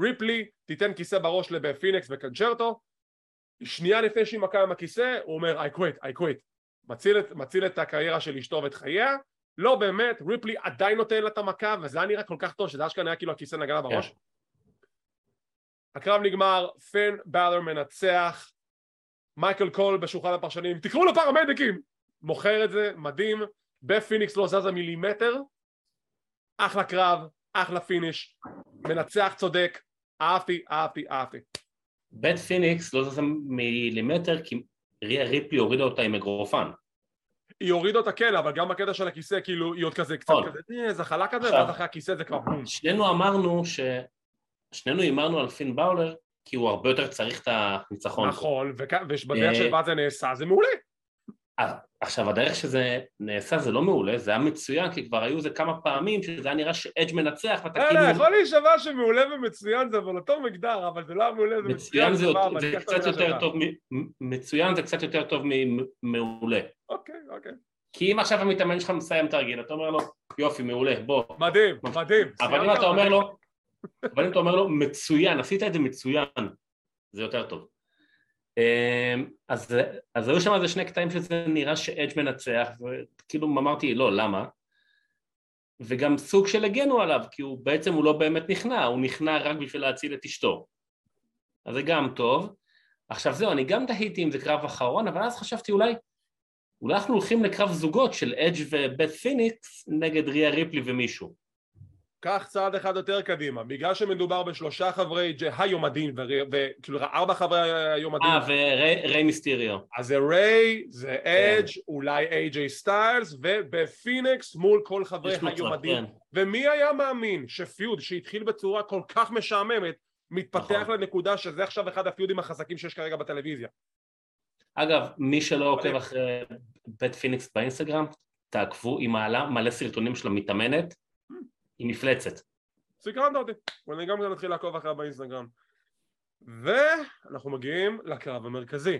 ריפלי תיתן כיסא בראש לפיניקס ו con-chair-to, שנייה לפני שהיא מכה עם הכיסא, הוא אומר I quit, I quit, מציל את, מציל את הקריירה של אשתו ואת חייה, לא באמת, ריפלי עדיין נותן לה את המכה, וזה היה נראה כל כך טוב, שזה אשכרה נראה כאילו הכיסא נגע לה בראש. כן. הקרב נגמר, פין בלר מנצח, מייקל קול בשולחן הפרשנים, תקראו לו פרמדיקים! מוכר את זה, מדהים, בת' פיניקס לא זזה מילימטר, אחלה קרב, אחלה finish, מנצח צודק, אהבתי, אהבתי, אהבתי. בת' פיניקס לא זזה מילימטר כי ריה ריפלי הורידה אותה עם אגרופן. היא הורידה אותה כן, אבל גם בקטע של הכיסא, כאילו, היא עוד כזה, קצת נכון. כזה, אה, זה חלק כזה, ואז אחרי הכיסא זה כבר בום. שנינו אמרנו ש... שנינו הימרנו על פין באולר, כי הוא הרבה יותר צריך את הניצחון. נכון, ובדרך שבה זה נעשה, זה מעולה. אה, עכשיו הדרך שזה נעשה זה לא מעולה, זה היה מצוין כי כבר היו איזה כמה פעמים שזה היה נראה שאדג' מנצח ואתה כאילו... יכול להישבע שמעולה ומצוין זה אבל אותו מגדר, אבל זה לא היה מעולה, זה מצוין זה קצת יותר טוב, מצוין זה קצת יותר טוב ממעולה. אוקיי, אוקיי. כי אם עכשיו המתאמן שלך מסיים תרגיל, אתה אומר לו יופי מעולה בוא. מדהים, מדהים. אבל אם אתה אומר לו, אבל אם אתה אומר לו מצוין, עשית את זה מצוין, זה יותר טוב. אמ, אז, אז היו שם איזה שני קטעים שזה נראה שאדג' מנצח, וכאילו אמרתי לא, למה? וגם סוג של הגנו עליו, כי הוא בעצם הוא לא באמת נכנע, הוא נכנע רק בשביל להציל את אשתו. אז זה גם טוב. עכשיו זהו, אני גם תהיתי אם זה קרב אחרון, אבל אז חשבתי אולי, אולי אנחנו הולכים לקרב זוגות של אדג' ובת' פיניקס נגד ריה ריפלי ומישהו. קח צעד אחד יותר קדימה, בגלל שמדובר בשלושה חברי היום הדין, וכאילו ארבע חברי היום הדין. אה, וריי מיסטיריו. אז זה ריי, זה אדג', כן. אולי איי-ג'יי סטיילס, ובת' פיניקס מול כל חברי היום הדין. כן. ומי היה מאמין ש feud שהתחיל בצורה כל כך משעממת, מתפתח נכון. לנקודה שזה עכשיו אחד הפיודים החזקים שיש כרגע בטלוויזיה. אגב, מי שלא עוקב אחרי בית פיניקס באינסטגרם, תעקבו, היא מעלה מלא סרטונים של המתאמנת. היא מפלצת. סקרנת אותי, ואני גם נתחיל לעקוב אחריה באינסטגרם. ואנחנו מגיעים לקרב המרכזי.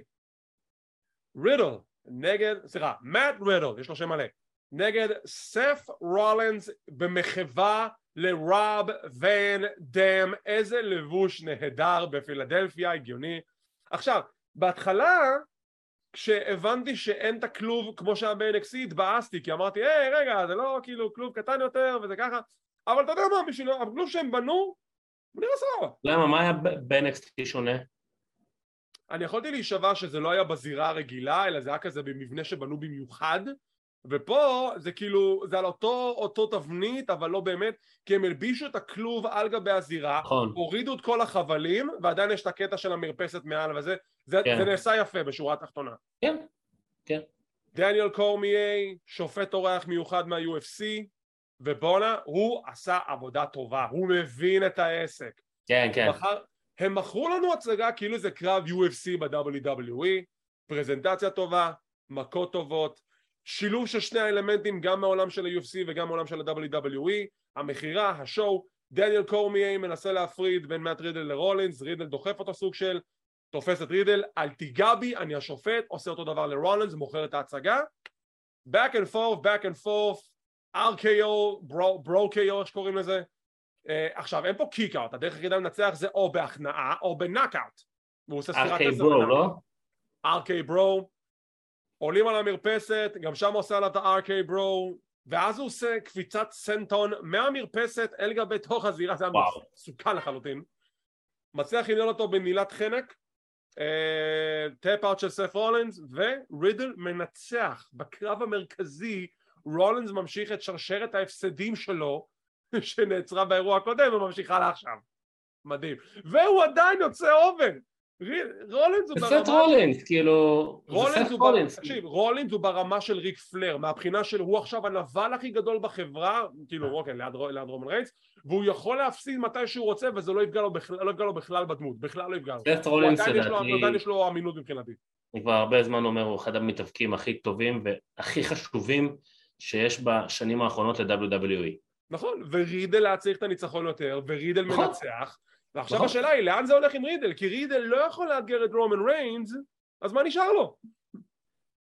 רידל נגד, סליחה, מאט רידל, יש לו שם מלא, נגד סף רולנס במחווה לרוב ון דאם, איזה לבוש נהדר בפילדלפיה, הגיוני. עכשיו, בהתחלה כשהבנתי שאין את הכלוב כמו שהיה ב-NXC התבאסתי כי אמרתי היי רגע זה לא כאילו כלוב קטן יותר וזה ככה אבל אתה יודע מה בשביל הכלוב שהם בנו הוא נראה סבבה למה מה היה ב-NXT שונה? אני יכולתי להישבע שזה לא היה בזירה הרגילה אלא זה היה כזה במבנה שבנו במיוחד ופה זה כאילו זה על אותו, אותו תבנית אבל לא באמת כי הם הלבישו את הכלוב על גבי הזירה נכון. הורידו את כל החבלים ועדיין יש את הקטע של המרפסת מעל וזה זה, כן. זה נעשה יפה בשורה התחתונה כן, כן דניאל קורמיי שופט אורח מיוחד מה-UFC ובואנה הוא עשה עבודה טובה הוא מבין את העסק. כן כן. מחר, הם מכרו לנו הצגה כאילו זה קרב UFC ב-WWE פרזנטציה טובה מכות טובות שילוב של שני האלמנטים גם מהעולם של ה-UFC וגם מהעולם של ה-WWE המכירה, השואו, דניאל קורמיי מנסה להפריד בין מאט רידל לרולינס, רידל דוחף אותו סוג של תופס את רידל, אל תיגע בי, אני השופט, עושה אותו דבר לרולינס, מוכר את ההצגה. Back and forth, back and forth, RKO, Bro KO, איך שקוראים לזה אה, עכשיו אין פה kick-out, הדרך היחידה לנצח זה או בהכנעה או ב knockout והוא עושה ספירת עשר לא? RK Bro עולים על המרפסת, גם שם עושה עליו את ה-RK Bro, ואז הוא עושה קפיצת senton מהמרפסת אל גבי תוך הזירה, זה היה מסוכן לחלוטין. מצליח לנעול אותו בנעילת חנק, tap out של סת' רולינס, ורידל מנצח בקרב המרכזי, רולינס ממשיך את שרשרת ההפסדים שלו, שנעצרה באירוע הקודם וממשיכה לעכשיו. מדהים. והוא עדיין יוצא over! רולינס הוא ברמה... זה רולינס, כאילו... רולינס הוא ברמה... תקשיב, רולינס הוא ברמה של ריק פלייר, מהבחינה של הוא עכשיו הנבל הכי גדול בחברה, כאילו, אוקיי, ליד רומן ריינס, והוא יכול להפסיד מתי שהוא רוצה וזה לא יפגע לו בכלל, לא יפגע לו בכלל בדמות, בכלל לא יפגע לו. סט רולינס לדעתי... עדיין יש לו אמינות מבחינתי. אני כבר הרבה זמן אומר, הוא אחד המתאבקים הכי טובים והכי חשובים שיש בשנים האחרונות ל-WWE. נכון, ורידל היה צריך את הניצחון יותר, ורידל נכון. מנצח. ועכשיו נכון. השאלה היא, לאן זה הולך עם רידל? כי רידל לא יכול לאתגר את רומן ריינס, אז מה נשאר לו?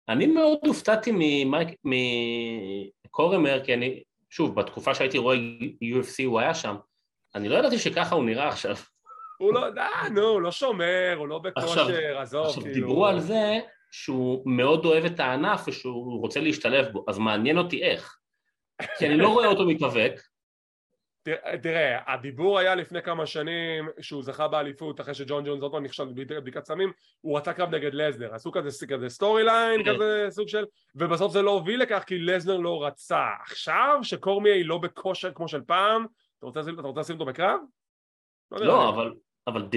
אני מאוד הופתעתי מקורמייה, כי אני, שוב, בתקופה שהייתי רואה UFC הוא היה שם, אני לא ידעתי שככה הוא נראה עכשיו. הוא לא, די, נו, הוא לא שומר, הוא לא בכושר, עזוב, עכשיו, כאילו... דיברו על זה שהוא מאוד אוהב את הענף ושהוא רוצה להשתלב בו, אז מעניין אותי איך. כי אני לא רואה אותו מתאבק, תראה, הדיבור היה לפני כמה שנים שהוא זכה באליפות אחרי שג'ון ג'ונס עוד פעם נכשל בבדיקת סמים הוא רצה קרב נגד לסנר עשו כזה, כזה storyline כן. כזה סוג של ובסוף זה לא הוביל לכך כי לסנר לא רצה עכשיו שקורמייה לא בכושר כמו של פעם אתה רוצה לשים, אתה רוצה לשים אותו בקרב? לא, לי. אבל, אבל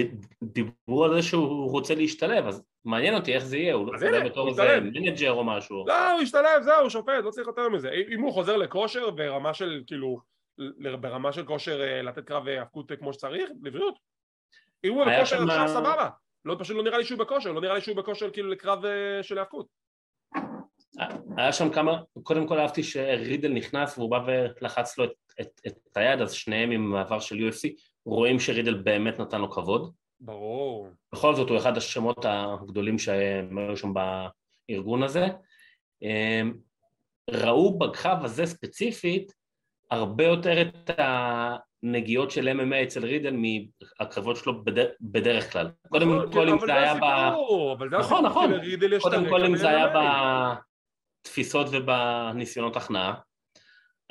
דיברו על זה שהוא רוצה להשתלב, אז מעניין אותי איך זה יהיה, הוא לא יודע בתור הוא איזה. manager או משהו. לא הוא השתלב זהו שופט לא צריך יותר מזה. אם הוא חוזר לכושר ברמה של כאילו ברמה של כושר אה, לתת קרב אה, האבקות אה, כמו שצריך לבריאות אם הוא בכושר שם- עכשיו סבבה. לא פשוט לא נראה לי שהוא בכושר לא נראה לי שהוא בכושר כאילו לקרב אה, של האבקות היה שם כמה, קודם כל אהבתי שרידל נכנס והוא בא ולחץ לו את, את, את היד, אז שניהם עם מעבר של UFC, רואים שרידל באמת נתן לו כבוד. ברור בכל זאת הוא אחד השמות הגדולים שהם היו שם בארגון הזה. אמ, ראו בקרב הזה ספציפית הרבה יותר את הנגיעות של MMA אצל רידל מהקרבות שלו בדרך, בדרך כלל. קודם נכון, כל אם אבל זה היה ב... נכון, נכון. קודם כל אם זה היה. בתפיסות ובניסיונות הכנעה.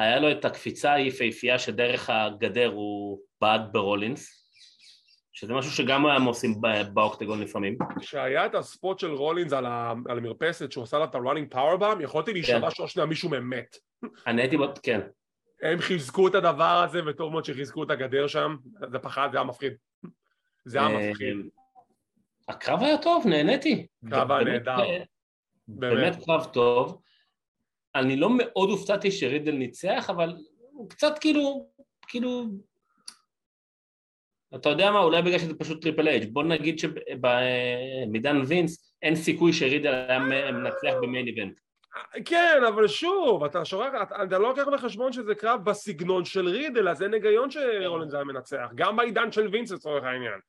היה לו את הקפיצה היפהפייה שדרך הגדר הוא בעט ברולינס, שזה משהו שגם הם עושים באוקטגון לפעמים. כשהיה את הספוט של רולינס על ה- על המרפסת שהוא עשה לה את ה-running power bomb יכולתי להישבע כן. שעוד שנייה מישהו מת אני הייתי, כן, הם חיזקו את הדבר הזה וטוב מאוד שחיזקו את הגדר שם זה פחד, זה היה מפחיד זה היה אה, מפחיד הקרב היה טוב, נהניתי. קרב היה נהדר. באמת קרב טוב. אני לא מאוד הופתעתי שרידל ניצח, אבל הוא קצת כאילו, כאילו... אתה יודע מה, אולי בגלל שזה פשוט טריפל אייץ', בוא נגיד שבעידן וינס אין סיכוי שרידל היה מנצח ב main event. כן, אבל שוב, אתה שוכח, אתה, אתה לא לוקח בחשבון שזה קרב בסגנון של רידל, אז אין היגיון שרולינס היה מנצח, גם בעידן של וינס לצורך העניין.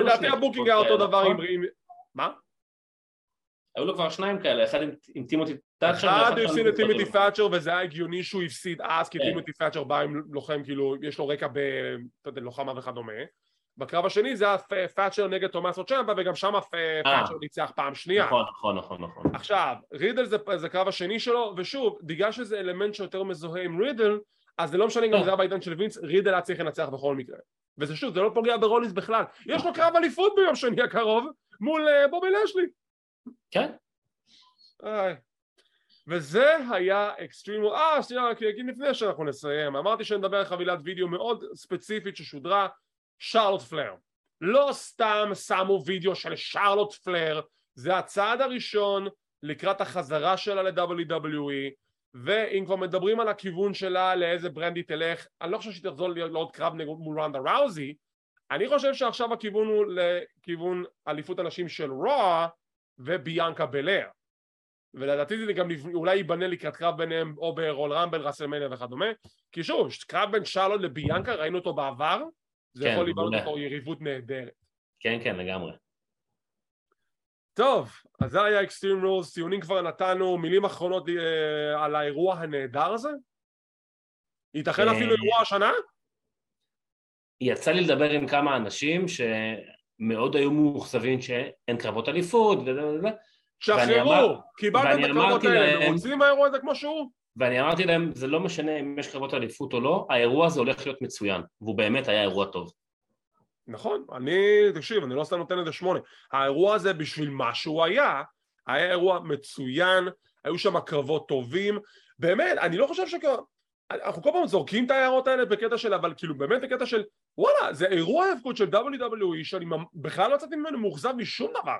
לדעתי ה booking היה אותו דבר נכון? עם... עם- מה? היו לו כבר שניים כאלה, אחד עם- עם טימותי תאצ'ר, אחד הוא הפסיד את טימותי. תאצ'ר וזה היה הגיוני שהוא הפסיד אז כי כן. טימותי תאצ'ר בא עם לוחם כאילו יש לו רקע בלוחמה וכדומה בקרב השני זה היה תאצ'ר נגד תומאסו צ'מפה וגם שם תאצ'ר ניצח פעם שנייה נכון, נכון, נכון, נכון. עכשיו רידל זה, זה קרב השני שלו ושוב בגלל שזה אלמנט שיותר מזוהה עם רידל אז זה לא משנה גם אם זה היה בעידן של וינס רידל היה צריך לנצח בכל מקרה וזה שוב זה לא פוגע ברולינס בכלל יש לו קרב אליפות ביום שני הקרוב מול אה, בובי לשלי כן. וזה היה אקסטרים, אה שנייה רק אגיד לפני שאנחנו נסיים, אמרתי שנדבר על חבילת וידאו מאוד ספציפית ששודרה שרלוט פלייר לא סתם שמו וידאו של שרלוט פלייר זה הצעד הראשון לקראת החזרה שלה ל-WWE ואם כבר מדברים על הכיוון שלה לאיזה brand היא תלך אני לא חושב שהיא תחזור לעוד קרב מול רונדה ראוזי. אני חושב שעכשיו הכיוון הוא לכיוון אליפות הנשים של רוע וביאנקה בלר ולדעתי זה גם אולי ייבנה לקראת קרב ביניהם או ברול רמבל, ראסלמניה וכדומה כי שוב, קרב בין שרלוט לביאנקה ראינו אותו בעבר זה כן, יכול להיבנות. אותו יריבות נהדרת כן, כן, לגמרי. טוב, אז זה היה אקסטרים רולס, ציונים כבר נתנו, מילים אחרונות אה, על האירוע הנהדר הזה? ייתכן אה, אפילו אירוע השנה? יצא לי לדבר עם כמה אנשים שמאוד היו מאוכזבים שאין קרבות אליפות וזה וזה, שחררו, קיבלתם את הקרבות האלה, רוצים מהאירוע הזה כמו שהוא? ואני אמרתי להם, זה לא משנה אם יש קרבות אליפות או לא, האירוע הזה הולך להיות מצוין, והוא באמת היה אירוע טוב. נכון, אני, תקשיב, אני לא סתם נותן לזה שמונה. האירוע הזה בשביל מה שהוא היה, היה אירוע מצוין, היו שם קרבות טובים, באמת, אני לא חושב שכ... אנחנו כל פעם זורקים את ההערות האלה בקטע של, אבל כאילו באמת בקטע של, וואלה, זה אירוע האבקות של WWE שאני בכלל לא יצאתי ממנו מאוכזב משום דבר.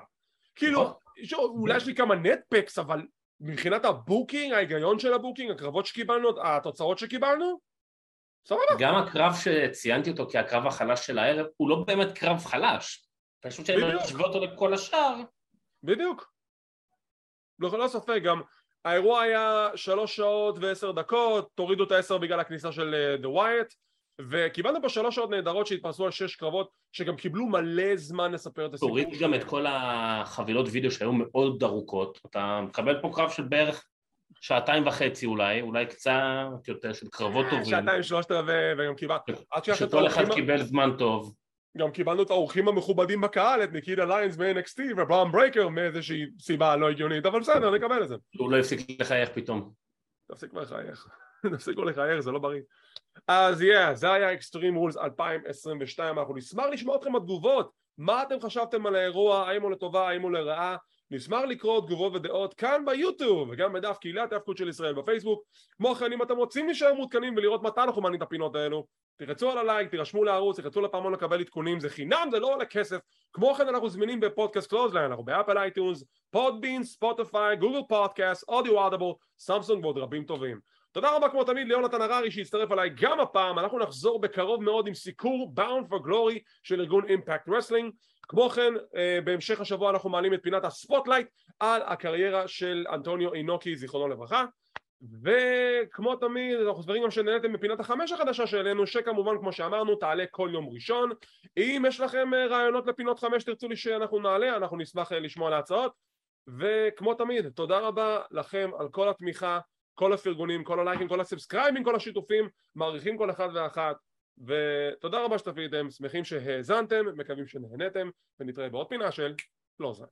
כאילו, נכון. אולי יש לי כמה nitpicks, אבל מבחינת ה booking, ההיגיון של ה booking, הקרבות שקיבלנו, התוצאות שקיבלנו, סבבה. גם הקרב שציינתי אותו כהקרב החלש של הערב, הוא לא באמת קרב חלש. פשוט שאני. משווה אותו לכל השאר, בדיוק. ללא ספק, גם האירוע היה שלוש שעות ועשר דקות, תורידו את העשר בגלל הכניסה של אה, The Wyatt, וקיבלנו פה שלוש שעות נהדרות שהתפרסו על שש קרבות שגם קיבלו מלא זמן לספר את הסיפור. תוריד גם את כל החבילות וידאו שהיו מאוד ארוכות, אתה מקבל פה קרב של בערך שעתיים וחצי אולי, אולי קצת יותר של קרבות טובים. שעתיים שלושת רבעי וגם קיבלנו. שכל אחד קיבל זמן טוב. גם קיבלנו את האורחים המכובדים בקהל, את ניקיטה ליונס מ-NXT וברון ברייקר מאיזושהי סיבה לא הגיונית, אבל בסדר, נקבל את זה. הוא לא הפסיק לחייך פתאום. תפסיק לחייך. תפסיקו לחייך, זה לא בריא. אז yeah, זה היה Extreme Rules 2022, אנחנו נשמח לשמוע אתכם בתגובות, מה אתם חשבתם על האירוע, האם הוא לטובה, האם הוא לרעה, נשמח לקרוא תגובות ודעות כאן ביוטיוב וגם בדף קהילת ההאבקות של ישראל בפייסבוק. כמו כן אם אתם רוצים להישאר מעודכנים ולראות מתי אנחנו מעלים את הפינות האלו תלחצו על הלייק, תירשמו לערוץ, תלחצו לפעמון לקבל עדכונים, זה חינם, זה לא עולה כסף. כמו כן אנחנו זמינים בפודקאסט קלוזליין, אנחנו ב Apple iTunes, Podbean, Spotify, Google Podcast, אודיו אדבו, סמסונג ועוד רבים טובים תודה רבה כמו תמיד ליונתן הררי שהצטרף אליי גם הפעם, אנחנו נחזור בקרוב מאוד עם סיקור Bound for Glory של ארגון Impact Wrestling כמו כן אה, בהמשך השבוע אנחנו מעלים את פינת ה Spotlight על הקריירה של אנטוניו אינוקי זיכרונו לברכה. וכמו תמיד אנחנו סברים גם שנהנתם מפינת החמש החדשה שהעלינו שכמובן כמו שאמרנו תעלה כל יום ראשון. אם יש לכם אה, רעיונות לפינות חמש תרצו לי שאנחנו נעלה אנחנו נשמח אה, לשמוע להצעות וכמו תמיד תודה רבה לכם על כל התמיכה כל הפרגונים, כל הלייקים, כל הסאבסקרייבים, כל השיתופים מעריכים כל אחד ואחת. ותודה רבה שתפיתם, שמחים שהאזנתם, מקווים שנהנתם ונתראה בעוד פינה של פלוזן